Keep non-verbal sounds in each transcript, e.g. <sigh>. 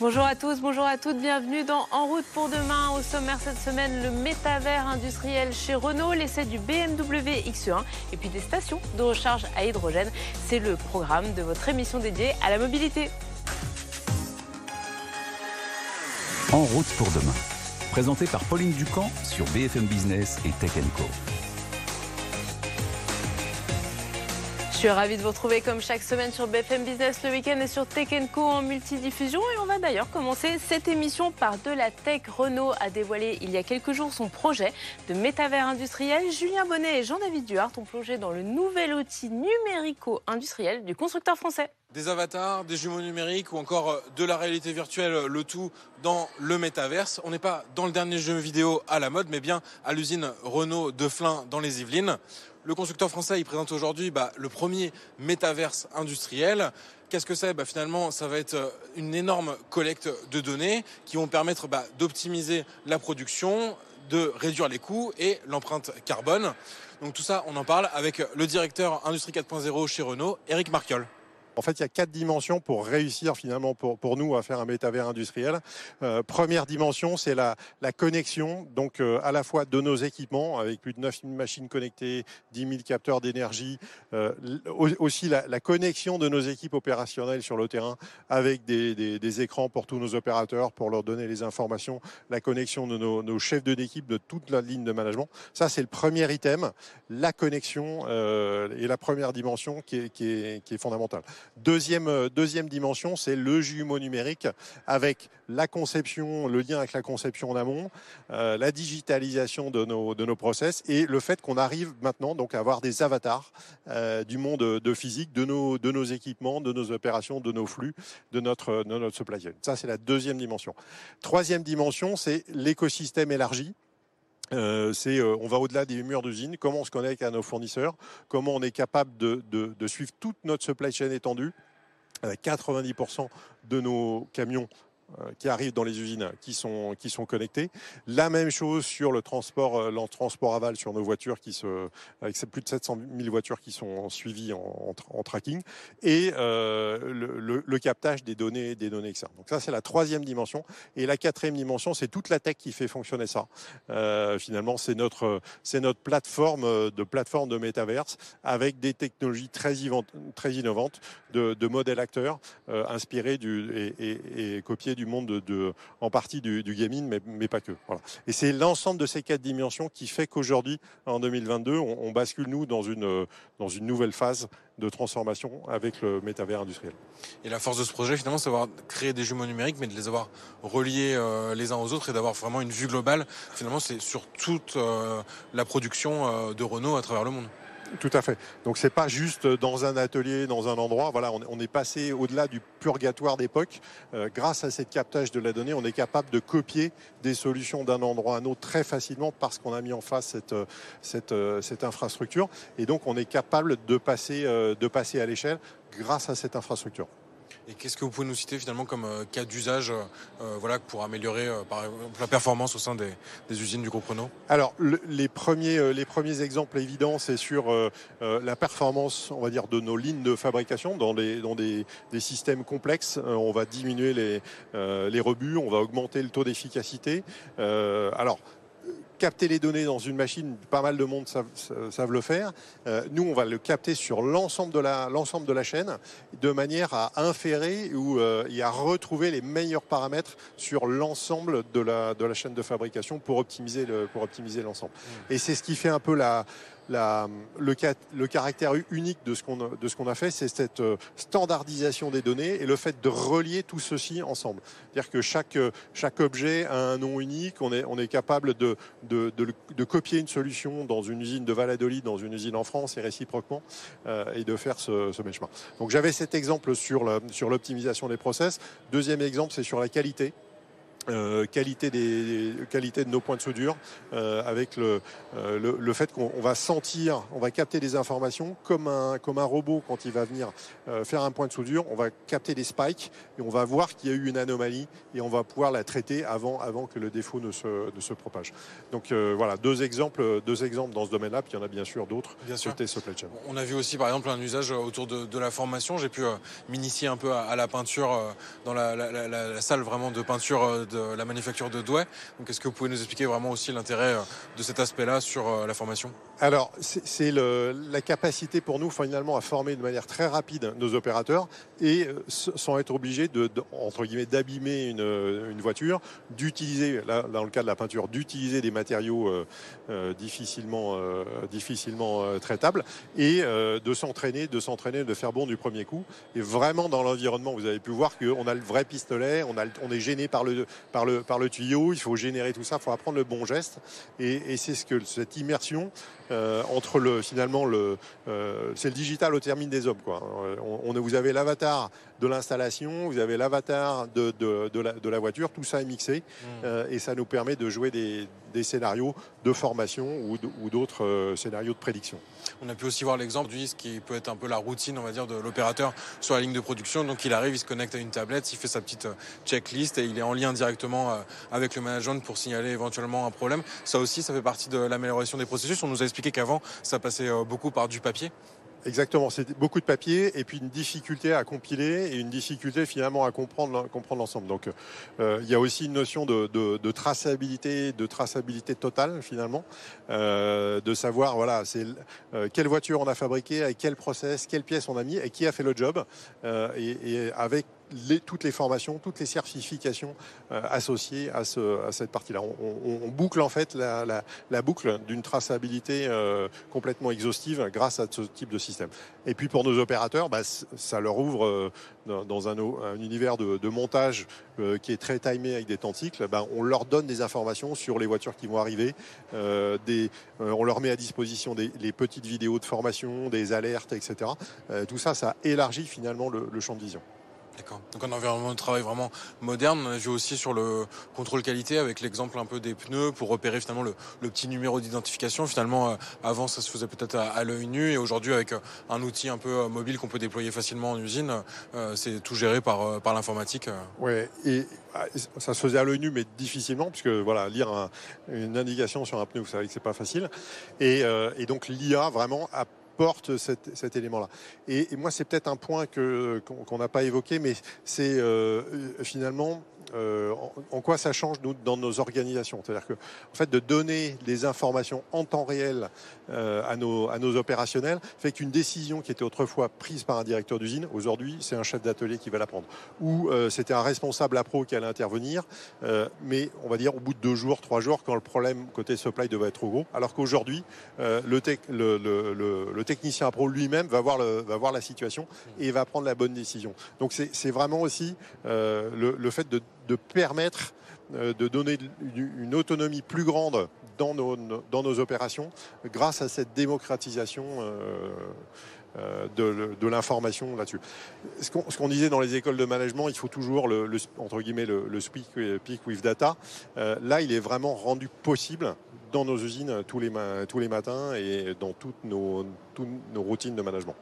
Bonjour à tous, bonjour à toutes, bienvenue dans En route pour demain. Au sommaire cette semaine, le métavers industriel chez Renault, l'essai du BMW X1 et puis des stations de recharge à hydrogène. C'est le programme de votre émission dédiée à la mobilité. En route pour demain. Présenté par Pauline Ducamp sur BFM Business et Tech Co. Je suis ravie de vous retrouver comme chaque semaine sur BFM Business le week-end et sur Tech Co en multidiffusion. Et on va d'ailleurs commencer cette émission par de la tech. Renault a dévoilé il y a quelques jours son projet de métavers industriel. Julien Bonnet et Jean-David Duhart ont plongé dans le nouvel outil numérico-industriel du constructeur français. Des avatars, des jumeaux numériques ou encore euh, de la réalité virtuelle, euh, le tout dans le métaverse. On n'est pas dans le dernier jeu vidéo à la mode, mais bien à l'usine Renault de Flins dans les Yvelines. Le constructeur français, il présente aujourd'hui bah, le premier métaverse industriel. Qu'est-ce que c'est? Bah, Finalement, ça va être euh, une énorme collecte de données qui vont permettre bah, d'optimiser la production, de réduire les coûts et l'empreinte carbone. Donc tout ça, on en parle avec le directeur Industrie 4.0 chez Renault, Eric Marquiol. En fait, il y a quatre dimensions pour réussir finalement pour, nous à faire un métavers industriel. Euh, première dimension, c'est la, connexion, donc euh, à la fois de nos équipements, avec plus de 9000 machines connectées, 10 000 capteurs d'énergie, euh, aussi la, connexion de nos équipes opérationnelles sur le terrain, avec des, écrans pour tous nos opérateurs, pour leur donner les informations, la connexion de nos, chefs d'équipe de toute la ligne de management. Ça, c'est le premier item, la connexion et la première dimension qui est fondamentale. Deuxième, euh, deuxième dimension, c'est le jumeau numérique avec la conception, le lien avec la conception en amont, euh, la digitalisation de nos, de nos process et le fait qu'on arrive maintenant donc à avoir des avatars euh, du monde de physique, de nos, de nos équipements, de nos opérations, de nos flux, de notre, de notre supply. Ça, c'est la deuxième dimension. Troisième dimension, c'est l'écosystème élargi. Euh, c'est euh, on va au-delà des murs d'usine, comment on se connecte à nos fournisseurs, comment on est capable de, suivre toute notre supply chain étendue. 90% de nos camions euh, qui arrivent dans les usines qui sont qui sont connectés. La même chose sur le transport euh, le aval sur nos voitures qui se avec plus de 700 000 voitures qui sont suivies en, tracking et euh, le, le, captage des données des données externes. Donc ça c'est la troisième dimension et la quatrième dimension c'est toute la tech qui fait fonctionner ça. Euh, finalement c'est notre c'est notre plateforme de plateforme de métaverse avec des technologies très innovantes de, de modèles acteurs euh, inspirés du et, et, copiés du monde de, en partie du, gaming, mais, mais, pas que. Et c'est l'ensemble de ces quatre dimensions qui fait qu'aujourd'hui, en 2022, on, on, bascule nous dans une dans une nouvelle phase de transformation avec le métavers industriel. Et la force de ce projet, finalement, c'est d'avoir créé des jumeaux numériques, mais de les avoir reliés euh, les uns aux autres et d'avoir vraiment une vue globale. Finalement, c'est sur toute euh, la production euh, de Renault à travers le monde. Tout à fait. Donc c'est pas juste dans un atelier, dans un endroit. Voilà, on, est passé au-delà du purgatoire d'époque. Euh, grâce à cette captage de la donnée, on est capable de copier des solutions d'un endroit à un autre très facilement parce qu'on a mis en face cette, cette, cette infrastructure. Et donc on est capable de passer, euh, de passer à l'échelle grâce à cette infrastructure. Et qu'est-ce que vous pouvez nous citer finalement comme euh, cas d'usage euh, voilà, pour améliorer euh, la performance au sein des, usines du groupe Renault Alors le, les, premiers, les premiers exemples évidents, c'est sur euh, la performance on va dire, de nos lignes de fabrication dans, dans des, des systèmes complexes. Euh, on va diminuer les, les rebuts, on va augmenter le taux d'efficacité. alors capter les données dans une machine, pas mal de monde savent, savent le faire. Euh, nous, on va le capter sur l'ensemble de la l'ensemble de la chaîne, de manière à inférer ou euh, et à retrouver les meilleurs paramètres sur l'ensemble de la de la chaîne de fabrication pour optimiser le pour optimiser l'ensemble. Mmh. Et c'est ce qui fait un peu la le, caractère unique de ce qu'on a fait, c'est cette euh, standardisation des données et le fait de relier tout ceci ensemble. C'est-à-dire que chaque chaque objet a un nom unique. On est capable de copier une solution dans une usine de Valladolid, dans une usine en France et réciproquement, euh, et de faire ce, ce benchmark. Donc j'avais cet exemple sur sur l'optimisation des process. Deuxième exemple, c'est sur la qualité. Euh, qualité, des, qualité de nos points de soudure, euh, avec le, euh, le, le, fait qu'on va sentir, on va capter des informations comme un, comme un robot quand il va venir faire un point de soudure, on va capter des spikes et on va voir qu'il y a eu une anomalie et on va pouvoir la traiter avant, avant que le défaut ne se, ne se propage. Donc voilà, deux exemples, deux exemples dans ce domaine-là, puis il y en a bien sûr d'autres côté supply chain. On a vu aussi par exemple un usage autour de, de la formation. J'ai pu m'initier un peu à, à, la peinture dans la, la, la, la, salle vraiment de peinture de la manufacture de Douai. Donc, est-ce que vous pouvez nous expliquer vraiment aussi l'intérêt euh, de cet aspect-là sur euh, la formation? Alors, c'est la capacité pour nous finalement à former de manière très rapide nos opérateurs et euh, sans être obligés de, entre guillemets d'abîmer une, voiture, d'utiliser, là dans le cas de la peinture, d'utiliser des matériaux difficilement, difficilement traitables et de s'entraîner, de s'entraîner, de faire bon du premier coup. Et vraiment dans l'environnement, vous avez pu voir qu'on a le vrai pistolet, on est gêné par le, par, le, par le tuyau, il faut générer tout ça, il faut apprendre le bon geste. Et, et c'est ce que cette immersion euh, entre le finalement le euh, c'est le digital au termine des hommes quoi. On, on vous avez l'avatar de l'installation, vous avez l'avatar de, de, de, la, de, la, voiture, tout ça est mixé mmh. euh, et ça nous permet de jouer des, des scénarios de formation ou d'autres euh, scénarios de prédiction. On a pu aussi voir l'exemple du ce qui peut être un peu la routine, on va dire, de l'opérateur sur la ligne de production. Donc il arrive, il se connecte à une tablette, il fait sa petite euh, checklist et il est en lien directement euh, avec le management pour signaler éventuellement un problème. Ça aussi, ça fait partie de l'amélioration des processus. On nous a expliqué qu'avant, ça passait beaucoup par du papier. Exactement, c'est beaucoup de papier et puis une difficulté à compiler et une difficulté finalement à comprendre l'ensemble. Donc euh, il y a aussi une notion de, traçabilité, de traçabilité totale finalement, euh, de savoir voilà c'est euh, quelle voiture on a fabriquée, avec quel process, quelle pièce on a mis et qui a fait le job euh, et avec toutes les formations, toutes les certifications euh, associées à, ce, à cette partie-là. On, boucle en fait la, boucle d'une traçabilité euh, complètement exhaustive grâce à ce type de système. Et puis pour nos opérateurs, bah, ça leur ouvre euh, dans un, un, univers de, montage qui est très timé avec des temps cycles. Bah, on leur donne des informations sur les voitures qui vont arriver. On leur met à disposition des les petites vidéos de formation, des alertes, etc. tout ça, ça élargit finalement le, le champ de vision. Donc un environnement de travail vraiment moderne. On a vu aussi sur le contrôle qualité avec l'exemple un peu des pneus pour repérer finalement le, petit numéro d'identification. Finalement, euh, avant ça se faisait peut-être à, l'œil nu et aujourd'hui avec euh, un outil un peu euh, mobile qu'on peut déployer facilement en usine, c'est tout géré par, par l'informatique. Ouais, et ah, ça se faisait à l'œil nu mais difficilement puisque voilà lire un, une indication sur un pneu, vous savez que c'est pas facile. Et, et donc l'IA vraiment a porte cet, élément-là. Et, moi, c'est peut-être un point qu'on n'a pas évoqué, mais c'est euh, finalement euh, en, quoi ça change nous dans nos organisations. C'est-à-dire que, en fait, de donner des informations en temps réel euh, à, nos, à nos opérationnels fait qu'une décision qui était autrefois prise par un directeur d'usine, aujourd'hui, c'est un chef d'atelier qui va la prendre. Ou euh, c'était un responsable à pro qui allait intervenir, mais on va dire au bout de deux jours, trois jours, quand le problème côté supply devait être trop gros. Alors qu'aujourd'hui, le, technicien à pro lui-même va voir va voir la situation et va prendre la bonne décision. Donc c'est vraiment aussi le, fait de de permettre euh, de donner une autonomie plus grande dans nos, dans nos opérations grâce à cette démocratisation euh, euh, de, l'information là-dessus. Ce qu'on qu disait dans les écoles de management, il faut toujours le, entre guillemets le, speak, peak with data. Là, il est vraiment rendu possible dans nos usines tous les, tous les matins et dans toutes nos, toutes nos routines de management.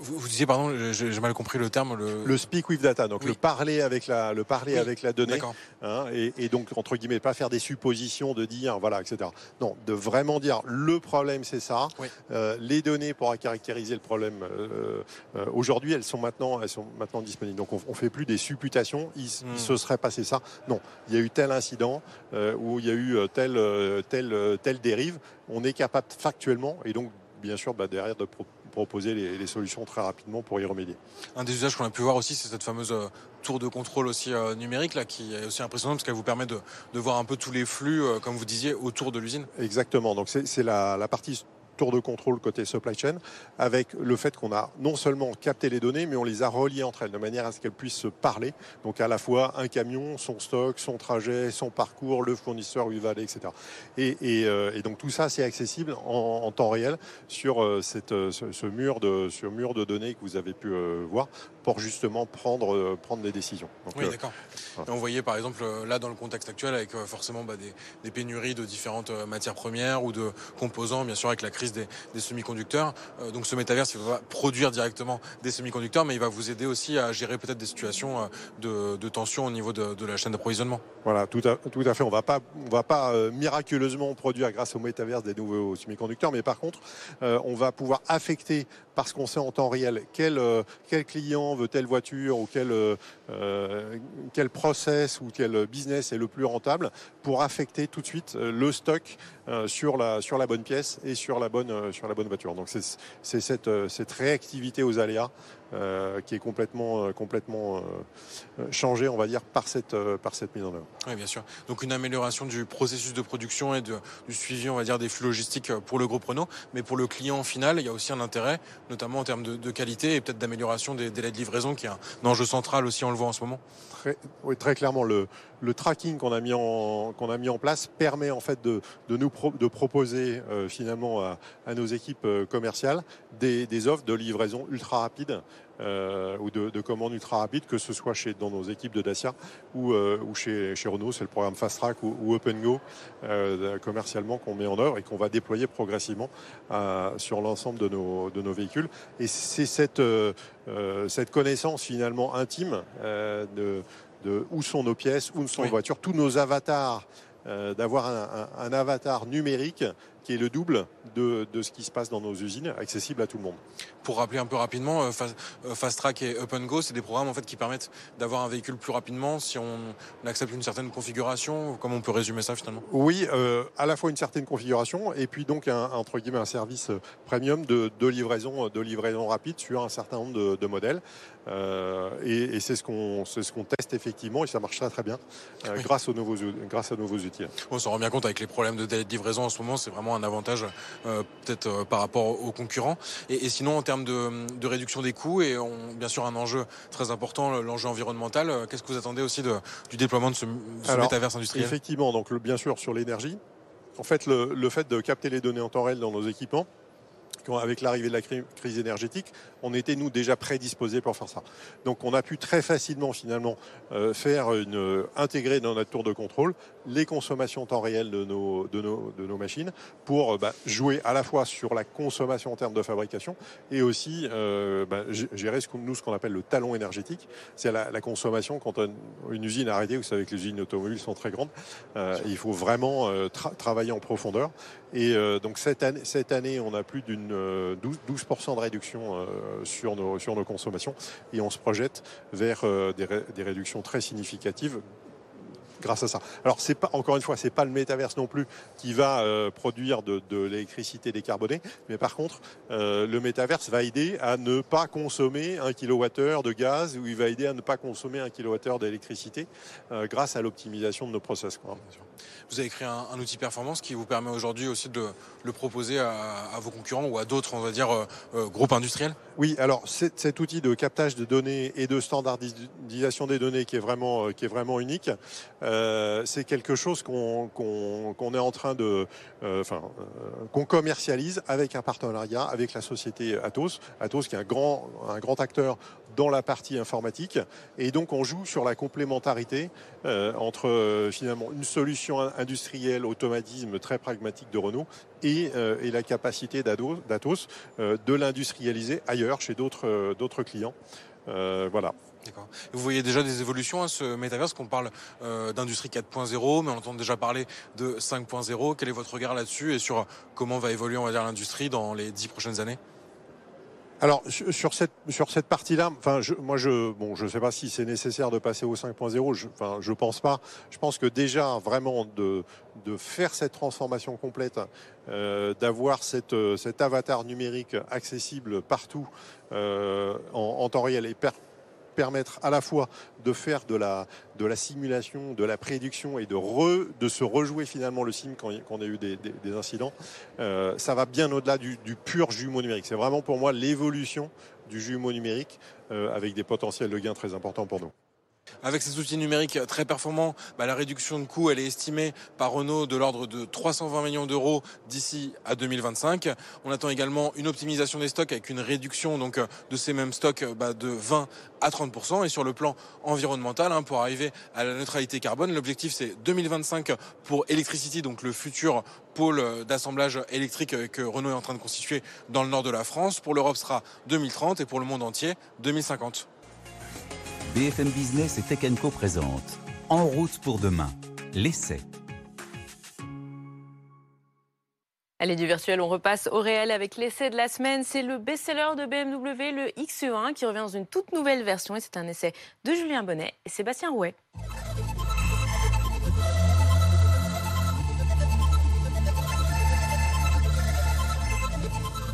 Vous, vous, disiez, pardon, j'ai mal compris le terme. Le, le speak with data, donc oui. le parler avec la, le parler oui. avec la donnée. Hein, et, et, donc, entre guillemets, pas faire des suppositions de dire, voilà, etc. Non, de vraiment dire, le problème, c'est ça. Oui. Euh, les données pour caractériser le problème, euh, euh, aujourd'hui, elles sont maintenant, elles sont maintenant disponibles. Donc, on, on fait plus des supputations. Il, hmm. il, se serait passé ça. Non, il y a eu tel incident où il y a eu telle, telle, telle dérive. On est capable factuellement, et donc, bien sûr, bah, derrière de proposer les, les, solutions très rapidement pour y remédier. Un des usages qu'on a pu voir aussi, c'est cette fameuse euh, tour de contrôle aussi euh, numérique là, qui est aussi impressionnante parce qu'elle vous permet de, de, voir un peu tous les flux, euh, comme vous disiez, autour de l'usine. Exactement. Donc c'est la, la, partie tour de contrôle côté supply chain, avec le fait qu'on a non seulement capté les données, mais on les a reliées entre elles de manière à ce qu'elles puissent se parler. Donc à la fois un camion, son stock, son trajet, son parcours, le fournisseur où il va aller, etc. Et, donc tout ça, c'est accessible en, temps réel sur cette, ce, mur de, mur de données que vous avez pu voir pour justement prendre, prendre des décisions. oui, d'accord. On voyait par exemple là dans le contexte actuel avec forcément bah, des, pénuries de différentes matières premières ou de composants, bien sûr avec la crise des, semi-conducteurs. donc ce métaverse, il va produire directement des semi-conducteurs, mais il va vous aider aussi à gérer peut-être des situations de, tension au niveau de, la chaîne d'approvisionnement. Voilà, tout à, fait. On on va pas miraculeusement produire grâce au métaverse des nouveaux semi-conducteurs, mais par contre, on va pouvoir affecter parce qu'on sait en temps réel quel, euh, client veut telle voiture ou euh, euh, quel process ou quel business est le plus rentable pour affecter tout de suite le stock sur, la, sur la bonne pièce et sur la bonne, sur la bonne voiture. Donc c'est cette, cette réactivité aux aléas euh, qui est complètement, euh, complètement euh, changé, on va dire, par cette, par cette mise en œuvre. Oui, bien sûr. Donc une amélioration du processus de production et de, du suivi, on va dire, des flux logistiques pour le groupe Renault, mais pour le client final, il y a aussi un intérêt, notamment en termes de, qualité et peut-être d'amélioration des délais de livraison, qui est un enjeu central aussi, on le voit en ce moment. Très, oui, très clairement, le, le tracking qu'on a mis en place permet en fait de, nous proposer finalement à, nos équipes commerciales des, offres de livraison ultra rapides euh, ou de, de, commandes ultra rapides, que ce soit chez, dans nos équipes de Dacia ou, euh, chez, Renault, c'est le programme Fast Track ou, Open Go euh, commercialement qu'on met en œuvre et qu'on va déployer progressivement euh, sur l'ensemble de nos, de véhicules. Et c'est cette, euh, cette connaissance finalement intime de, de où sont nos pièces, où sont nos voitures, tous nos avatars d'avoir un, un, un, avatar numérique qui est le double de, de, ce qui se passe dans nos usines, accessible à tout le monde. Pour rappeler un peu rapidement, euh, euh, Fast Track et Up Go, c'est des programmes en fait qui permettent d'avoir un véhicule plus rapidement si on accepte une certaine configuration. Comment on peut résumer ça finalement Oui, euh, à la fois une certaine configuration et puis donc un, entre guillemets un service premium de, de livraison, de livraison rapide sur un certain nombre de, de modèles. Euh, et, et c'est ce qu'on c'est ce qu'on teste effectivement et ça marche très très bien euh, oui. grâce aux nouveaux grâce à nouveaux outils. On s'en rend bien compte avec les problèmes de délai de livraison en ce moment, c'est vraiment un avantage peut-être par rapport aux concurrents. Et, et sinon, en termes de, de, réduction des coûts et on, bien sûr un enjeu très important, l'enjeu environnemental, qu'est-ce que vous attendez aussi de, du déploiement de ce, ce Alors, métaverse industriel? Effectivement, donc le, bien sûr sur l'énergie. En fait, le, le fait de capter les données en temps réel dans nos équipements, avec l'arrivée de la crise énergétique, on était nous déjà prédisposés pour faire ça. Donc on a pu très facilement finalement euh, faire une euh, intégrer dans notre tour de contrôle les consommations en temps réel de nos de nos, de nos machines pour euh, bah, jouer à la fois sur la consommation en termes de fabrication et aussi euh, bah, gérer ce qu'on nous ce qu'on appelle le talon énergétique, c'est la, la, consommation quand une, une usine arrêtée. Vous savez que les usines automobiles sont très grandes. Euh, il faut vraiment tra travailler en profondeur. Et donc cette année, cette année, on a plus d'une 12, 12 de réduction sur nos, sur nos consommations et on se projette vers euh, des, ré, des réductions très significatives grâce à ça. Alors c'est pas encore une fois, c'est pas le métaverse non plus qui va euh, produire de, l'électricité décarbonée, mais par contre euh, le métaverse va aider à ne pas consommer un kilowattheure de gaz ou il va aider à ne pas consommer un kilowattheure d'électricité euh, grâce à l'optimisation de nos process. Quoi. Vous avez créé un, outil performance qui vous permet aujourd'hui aussi de le proposer à, vos concurrents ou à d'autres, on va dire, euh, groupes industriels? Oui, alors cet outil de captage de données et de standardisation des données qui est vraiment, qui est vraiment unique. Euh, c'est quelque chose qu'on qu qu est en train de, euh, enfin, euh, qu'on commercialise avec un partenariat avec la société Atos. Atos qui est un grand, un grand acteur dans la partie informatique, et donc on joue sur la complémentarité euh, entre euh, finalement une solution industrielle, automatisme très pragmatique de Renault et, euh, et la capacité d'Atos de l'industrialiser ailleurs chez d'autres d'autres clients. voilà. Vous voyez déjà des évolutions à ce métaverse qu'on parle euh, d'industrie 4.0, mais on entend déjà parler de 5.0. Quel est votre regard là-dessus et sur comment va évoluer, l'industrie dans les dix prochaines années? Alors sur cette sur cette partie-là, enfin je, moi je bon je sais pas si c'est nécessaire de passer au 5.0. Je, enfin je pense pas. Je pense que déjà vraiment de de faire cette transformation complète, euh, d'avoir cette cet avatar numérique accessible partout euh, en, en, temps réel et per, permettre à la fois de faire de la, simulation, de la prédiction et de, se rejouer finalement le sim quand, on a eu des, incidents, euh, ça va bien au-delà du, du, pur jumeau numérique. C'est vraiment pour moi l'évolution du jumeau numérique euh, avec des potentiels de gains très importants pour nous. Avec ces outils numériques très performants, bah, la réduction de coûts, est estimée par Renault de l'ordre de 320 millions d'euros d'ici à 2025. On attend également une optimisation des stocks avec une réduction donc de ces mêmes stocks bah, de 20 à 30% Et sur le plan environnemental, hein, pour arriver à la neutralité carbone, l'objectif c'est 2025 pour Electricity, donc le futur pôle d'assemblage électrique que Renault est en train de constituer dans le nord de la France. Pour l'Europe, sera 2030 et pour le monde entier, 2050. BFM Business et Tech Co présente En route pour demain, l'essai. Allez, du virtuel, on repasse au réel avec l'essai de la semaine. C'est le best-seller de BMW, le XE1, qui revient dans une toute nouvelle version. Et c'est un essai de Julien Bonnet et Sébastien Rouet.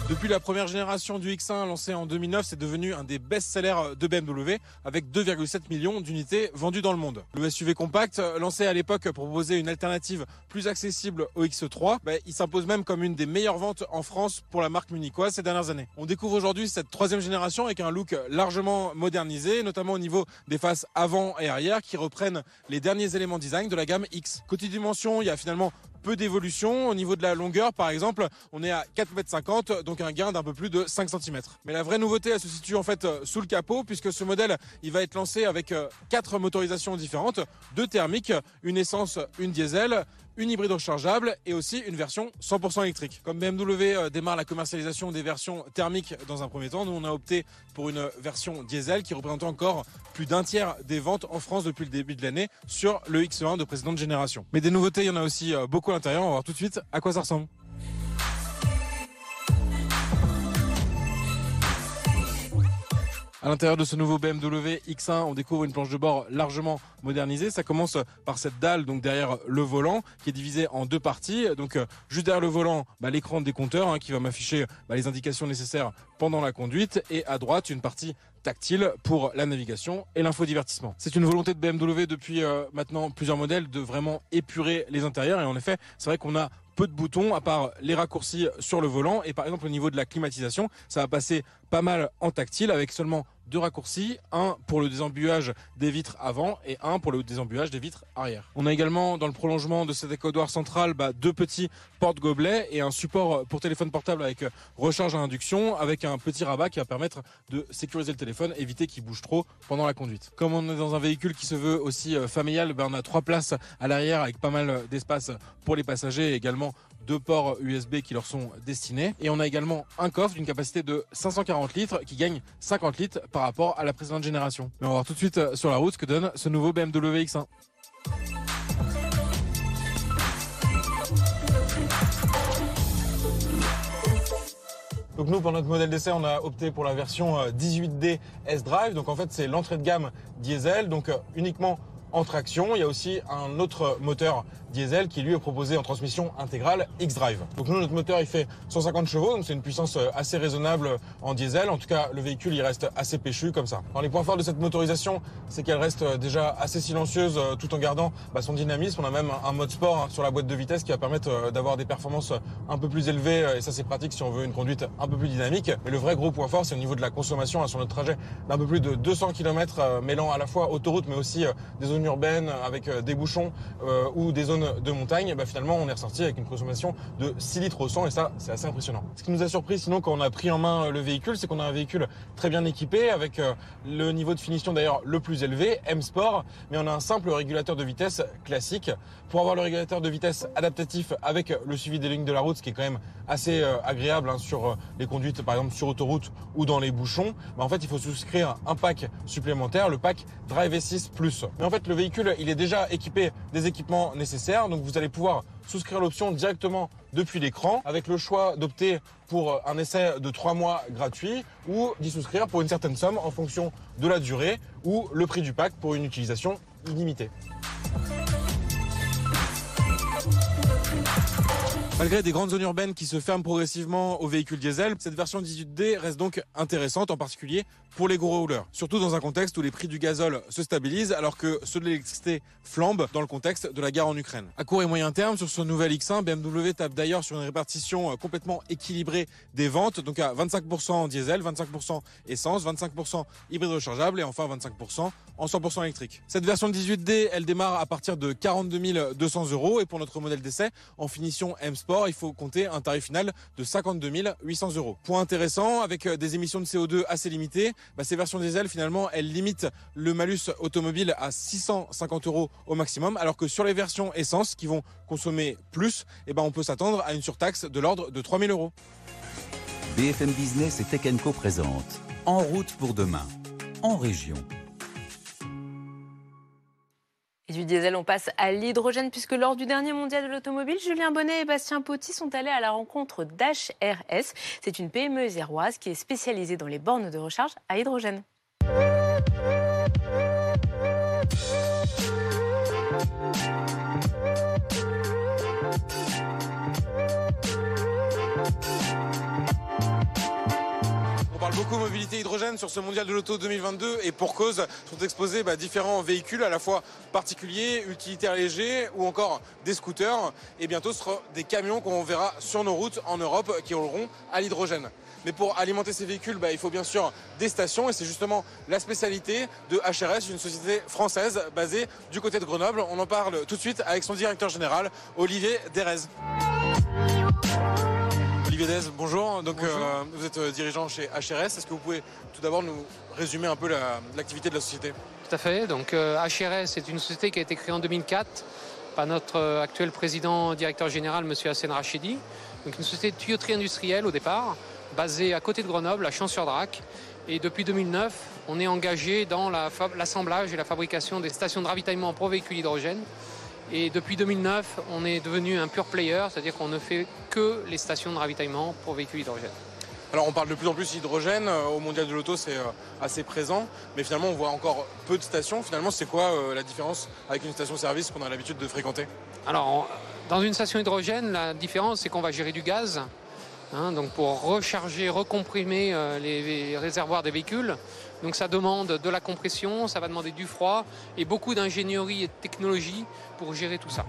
Depuis la première génération du X1 lancé en 2009, c'est devenu un des best-sellers de BMW avec 2,7 millions d'unités vendues dans le monde. Le SUV compact, lancé à l'époque pour proposer une alternative plus accessible au X3, bah, il s'impose même comme une des meilleures ventes en France pour la marque munichoise ces dernières années. On découvre aujourd'hui cette troisième génération avec un look largement modernisé, notamment au niveau des faces avant et arrière qui reprennent les derniers éléments design de la gamme X. Côté dimension, il y a finalement peu d'évolution. Au niveau de la longueur, par exemple, on est à 4,50 m, donc un gain d'un peu plus de 5 cm. Mais la vraie nouveauté, elle se situe en fait euh, sous le capot, puisque ce modèle, il va être lancé avec euh, quatre motorisations différentes, deux thermiques, une essence, une diesel, une hybride rechargeable et aussi une version 100% électrique. Comme BMW euh, démarre la commercialisation des versions thermiques dans un premier temps, nous on a opté pour une version diesel qui représente encore plus d'un tiers des ventes en France depuis le début de l'année sur le X1 de précédente génération. Mais des nouveautés, il y en a aussi euh, beaucoup à l'intérieur. On va voir tout de suite à quoi ça ressemble. À l'intérieur de ce nouveau BMW X1, on découvre une planche de bord largement modernisée. Ça commence par cette dalle donc derrière le volant qui est divisée en deux parties. Donc euh, juste derrière le volant, bah, l'écran des compteurs hein, qui va m'afficher bah, les indications nécessaires pendant la conduite et à droite une partie tactile pour la navigation et l'infodivertissement. C'est une volonté de BMW depuis euh, maintenant plusieurs modèles de vraiment épurer les intérieurs et en effet, c'est vrai qu'on a peu de boutons à part les raccourcis sur le volant et par exemple au niveau de la climatisation, ça va passer pas mal en tactile avec seulement deux raccourcis, un pour le désembuage des vitres avant et un pour le désembuage des vitres arrière. On a également dans le prolongement de cet écodoir central bah, deux petits porte-gobelets et un support pour téléphone portable avec recharge à induction avec un petit rabat qui va permettre de sécuriser le téléphone, éviter qu'il bouge trop pendant la conduite. Comme on est dans un véhicule qui se veut aussi euh, familial, bah, on a trois places à l'arrière avec pas mal d'espace pour les passagers également deux ports USB qui leur sont destinés. Et on a également un coffre d'une capacité de 540 litres qui gagne 50 litres par rapport à la précédente génération. Mais on va voir tout de suite euh, sur la route ce que donne ce nouveau BMW X1. Donc nous, pour notre modèle d'essai, on a opté pour la version 18D euh, S-Drive. Donc en fait, c'est l'entrée de gamme diesel, donc euh, uniquement en traction. Il y a aussi un autre moteur qui lui est proposé en transmission intégrale X-Drive. Donc nous notre moteur il fait 150 chevaux donc c'est une puissance euh, assez raisonnable en diesel. En tout cas le véhicule il reste assez péchu comme ça. Dans les points forts de cette motorisation c'est qu'elle reste euh, déjà assez silencieuse euh, tout en gardant bah, son dynamisme. On a même un mode sport hein, sur la boîte de vitesse qui va permettre d'avoir des performances un peu plus élevées et ça c'est pratique si on veut une conduite un peu plus dynamique. Mais le vrai gros point fort c'est au niveau de la consommation hein, sur notre trajet d'un peu plus de 200 km mêlant à la fois autoroute mais aussi des zones urbaines avec des bouchons ou des zones de montagne, bah finalement on est ressorti avec une consommation de 6 litres au 100 et ça c'est assez impressionnant. Ce qui nous a surpris sinon quand on a pris en main le véhicule, c'est qu'on a un véhicule très bien équipé avec euh, le niveau de finition d'ailleurs le plus élevé, M Sport, mais on a un simple régulateur de vitesse classique. Pour avoir le régulateur de vitesse adaptatif avec le suivi des lignes de la route, ce qui est quand même assez euh, agréable hein, sur euh, les conduites par exemple sur autoroute ou dans les bouchons, bah en fait il faut souscrire un pack supplémentaire, le pack Drive S6 Plus. Mais en fait le véhicule il est déjà équipé des équipements nécessaires donc vous allez pouvoir souscrire l'option directement depuis l'écran avec le choix d'opter pour un essai de 3 mois gratuit ou d'y souscrire pour une certaine somme en fonction de la durée ou le prix du pack pour une utilisation illimitée. Malgré des grandes zones urbaines qui se ferment progressivement aux véhicules diesel, cette version 18D reste donc intéressante, en particulier pour les gros rouleurs. Surtout dans un contexte où les prix du gazole se stabilisent alors que ceux de l'électricité flambent dans le contexte de la guerre en Ukraine. À court et moyen terme, sur ce nouvel X1, BMW tape d'ailleurs sur une répartition euh, complètement équilibrée des ventes, donc à 25% diesel, 25% essence, 25% hybride rechargeable et enfin 25% en 100% électrique. Cette version 18D, elle démarre à partir de 42 200 euros et pour notre modèle d'essai, en finition M Il faut compter un tarif final de 52 800 euros. Point intéressant, avec euh, des émissions de CO2 assez limitées, bah, ces versions diesel, finalement, elles limitent le malus automobile à 650 euros au maximum, alors que sur les versions essence qui vont consommer plus, eh ben, on peut s'attendre à une surtaxe de l'ordre de 3000 euros. BFM Business et Tech Co présente En route pour demain, en région. Du diesel, on passe à l'hydrogène, puisque lors du dernier mondial de l'automobile, Julien Bonnet et Bastien Potti sont allés à la rencontre d'HRS. C'est une PME zéroise qui est spécialisée dans les bornes de recharge à hydrogène. Beaucoup mobilité hydrogène sur ce mondial de l'auto 2022 et pour cause sont exposés bah, différents véhicules à la fois particuliers, utilitaires légers ou encore des scooters et bientôt ce sera des camions qu'on verra sur nos routes en Europe qui rouleront à l'hydrogène. Mais pour alimenter ces véhicules, bah, il faut bien sûr des stations et c'est justement la spécialité de HRS, une société française basée du côté de Grenoble. On en parle tout de suite avec son directeur général, Olivier Derez. Olivier bonjour. Donc, euh, vous êtes euh, dirigeant chez HRS. Est-ce que vous pouvez tout d'abord nous résumer un peu l'activité de la société? Tout à fait. Donc, HRS euh, est une société qui a été créée en 2004 par notre actuel président, directeur général, M. Hassan Rachidi. Donc, une société de tuyauterie industrielle au départ, basée à côté de Grenoble, à Champs-sur-Drac. Et depuis 2009, on est engagé dans l'assemblage et la fabrication des stations de ravitaillement pour véhicules hydrogène et depuis 2009, on est devenu un pure player, c'est-à-dire qu'on ne fait que les stations de ravitaillement pour véhicules hydrogène. Alors on parle de plus en plus d'hydrogène, euh, au mondial de l'auto c'est euh, assez présent, mais finalement on voit encore peu de stations. Finalement c'est quoi euh, la différence avec une station-service qu'on a l'habitude de fréquenter? Alors dans une station hydrogène, la différence c'est qu'on va gérer du gaz, hein, donc pour recharger, recomprimer les réservoirs des véhicules. Donc ça demande de la compression, ça va demander du froid et beaucoup d'ingénierie et de technologie pour gérer tout ça.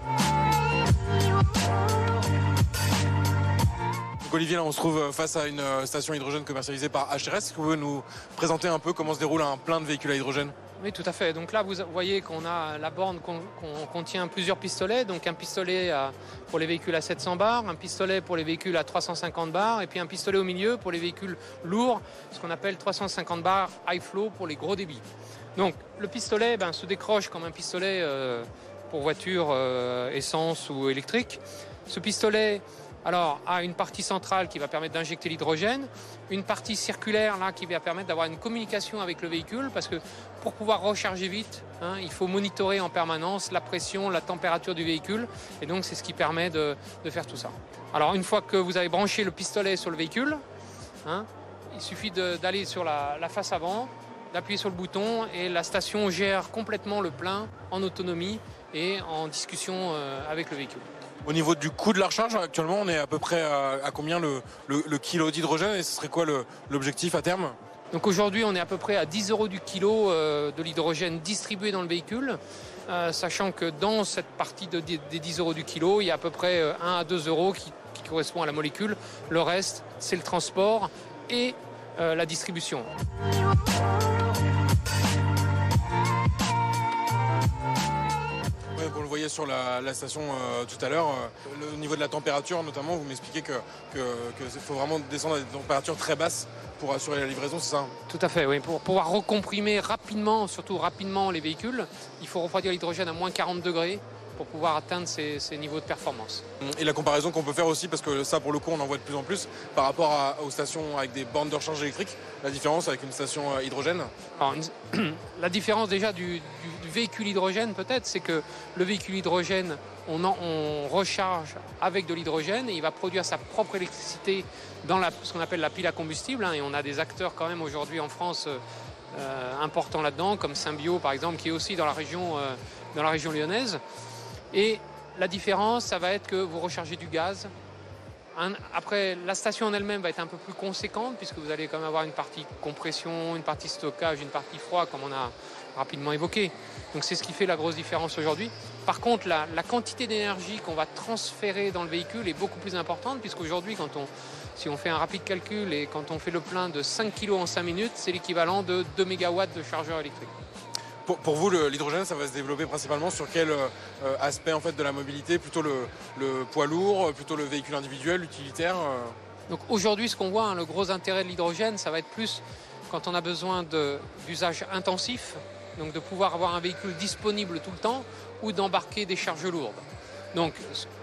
Olivier, là, on se trouve face à une station hydrogène commercialisée par HRS. Est-ce que vous pouvez nous présenter un peu comment se déroule un plein de véhicules à hydrogène? Oui, tout à fait. Donc là, vous voyez qu'on a la borne qu'on contient plusieurs pistolets. Donc un pistolet pour les véhicules à 700 bars, un pistolet pour les véhicules à 350 bars, et puis un pistolet au milieu pour les véhicules lourds, ce qu'on appelle 350 bars high flow pour les gros débits. Donc le pistolet ben, se décroche comme un pistolet euh, pour voiture euh, essence ou électrique. Ce pistolet alors, a une partie centrale qui va permettre d'injecter l'hydrogène, une partie circulaire là qui va permettre d'avoir une communication avec le véhicule, parce que pour pouvoir recharger vite, hein, il faut monitorer en permanence la pression, la température du véhicule, et donc c'est ce qui permet de, faire tout ça. Alors, une fois que vous avez branché le pistolet sur le véhicule, hein, il suffit d'aller sur la, face avant, d'appuyer sur le bouton, et la station gère complètement le plein en autonomie et en discussion euh, avec le véhicule. Au niveau du coût de la recharge, actuellement, on est à peu près à, combien le, kilo d'hydrogène et ce serait quoi l'objectif à terme? Donc aujourd'hui, on est à peu près à 10 euros du kilo euh, de l'hydrogène distribué dans le véhicule, euh, sachant que dans cette partie des 10 euros du kilo, il y a à peu près 1 euh, à 2 euros qui, qui correspond à la molécule. Le reste, c'est le transport et la distribution. Sur la, station euh, tout à l'heure, euh, au niveau de la température notamment, vous m'expliquez qu'il que, faut vraiment descendre à des températures très basses pour assurer la livraison, c'est ça Tout à fait, oui. Pour pouvoir recomprimer rapidement, surtout rapidement les véhicules, il faut refroidir l'hydrogène à moins 40 degrés pour pouvoir atteindre ces, niveaux de performance. Et la comparaison qu'on peut faire aussi, parce que ça pour le coup on en voit de plus en plus, par rapport aux stations avec des bornes de recharge électrique, la différence avec une station euh, hydrogène <clears throat> La différence déjà du, véhicule hydrogène peut-être, c'est que le véhicule hydrogène, on, on recharge avec de l'hydrogène et il va produire sa propre électricité dans la, ce qu'on appelle la pile à combustible. Hein, et on a des acteurs quand même aujourd'hui en France euh, euh, importants là-dedans, comme Symbio par exemple, qui est aussi dans la région, dans la région lyonnaise. Et la différence, ça va être que vous rechargez du gaz après, la station en elle-même va être un peu plus conséquente puisque vous allez quand même avoir une partie compression, une partie stockage, une partie froid comme on a rapidement évoqué. Donc c'est ce qui fait la grosse différence aujourd'hui. Par contre, la, quantité d'énergie qu'on va transférer dans le véhicule est beaucoup plus importante puisqu'aujourd'hui, quand on, si on fait un rapide calcul et quand on fait le plein de 5 kg en 5 minutes, c'est l'équivalent de 2 MW de chargeur électrique. Pour, vous, l'hydrogène, ça va se développer principalement sur quel euh, aspect en fait, de la mobilité? Plutôt le, poids lourd, plutôt le véhicule individuel, utilitaire euh? Donc aujourd'hui, ce qu'on voit, hein, le gros intérêt de l'hydrogène, ça va être plus quand on a besoin d'usage intensif, donc de pouvoir avoir un véhicule disponible tout le temps ou d'embarquer des charges lourdes. Donc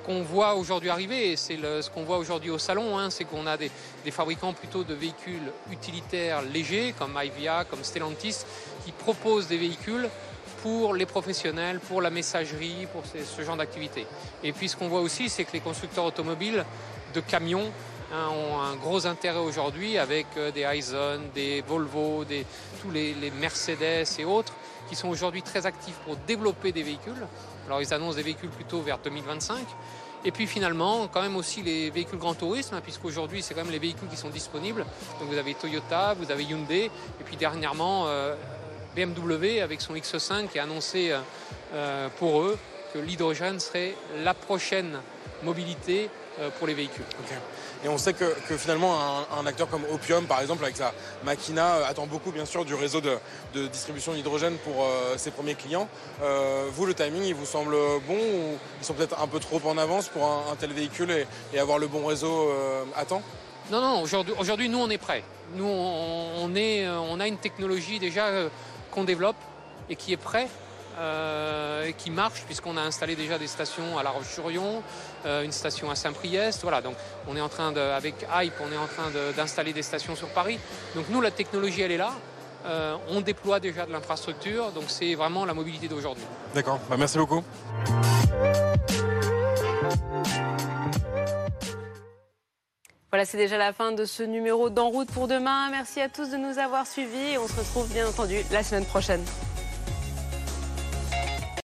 qu'on voit aujourd'hui arriver, et c'est ce qu'on voit aujourd'hui au salon, hein, c'est qu'on a des, fabricants plutôt de véhicules utilitaires légers comme IVIA, comme Stellantis, qui proposent des véhicules pour les professionnels, pour la messagerie, pour ce genre d'activité. Et puis ce qu'on voit aussi, c'est que les constructeurs automobiles de camions Hein, ont un gros intérêt aujourd'hui avec euh, des Aizen, des Volvo, des, tous les, Mercedes et autres qui sont aujourd'hui très actifs pour développer des véhicules. Alors ils annoncent des véhicules plutôt vers 2025. Et puis finalement, quand même aussi les véhicules grand tourisme, hein, puisqu'aujourd'hui c'est quand même les véhicules qui sont disponibles. Donc vous avez Toyota, vous avez Hyundai, et puis dernièrement euh, BMW avec son X5 qui a annoncé euh, pour eux que l'hydrogène serait la prochaine mobilité pour les véhicules. Et on sait que, finalement, un, acteur comme Opium, par exemple, avec sa Makina, euh, attend beaucoup, bien sûr, du réseau de, distribution d'hydrogène pour euh, ses premiers clients. Euh, vous, le timing, il vous semble bon ou ils sont peut-être un peu trop en avance pour un, tel véhicule et, avoir le bon réseau à temps? Non, non, aujourd'hui, nous, on est prêts. Nous, on, on a une technologie déjà qu'on développe et qui est prêt euh, qui marche puisqu'on a installé déjà des stations à La Roche-sur-Yon, euh, une station à Saint-Priest. Voilà, donc on est en train de, avec Hype, on est en train d'installer des stations sur Paris. Donc nous, la technologie, elle est là. Euh, on déploie déjà de l'infrastructure, donc c'est vraiment la mobilité d'aujourd'hui. D'accord, bah, merci beaucoup. Voilà, c'est déjà la fin de ce numéro d'En route pour demain. Merci à tous de nous avoir suivis et on se retrouve bien entendu la semaine prochaine.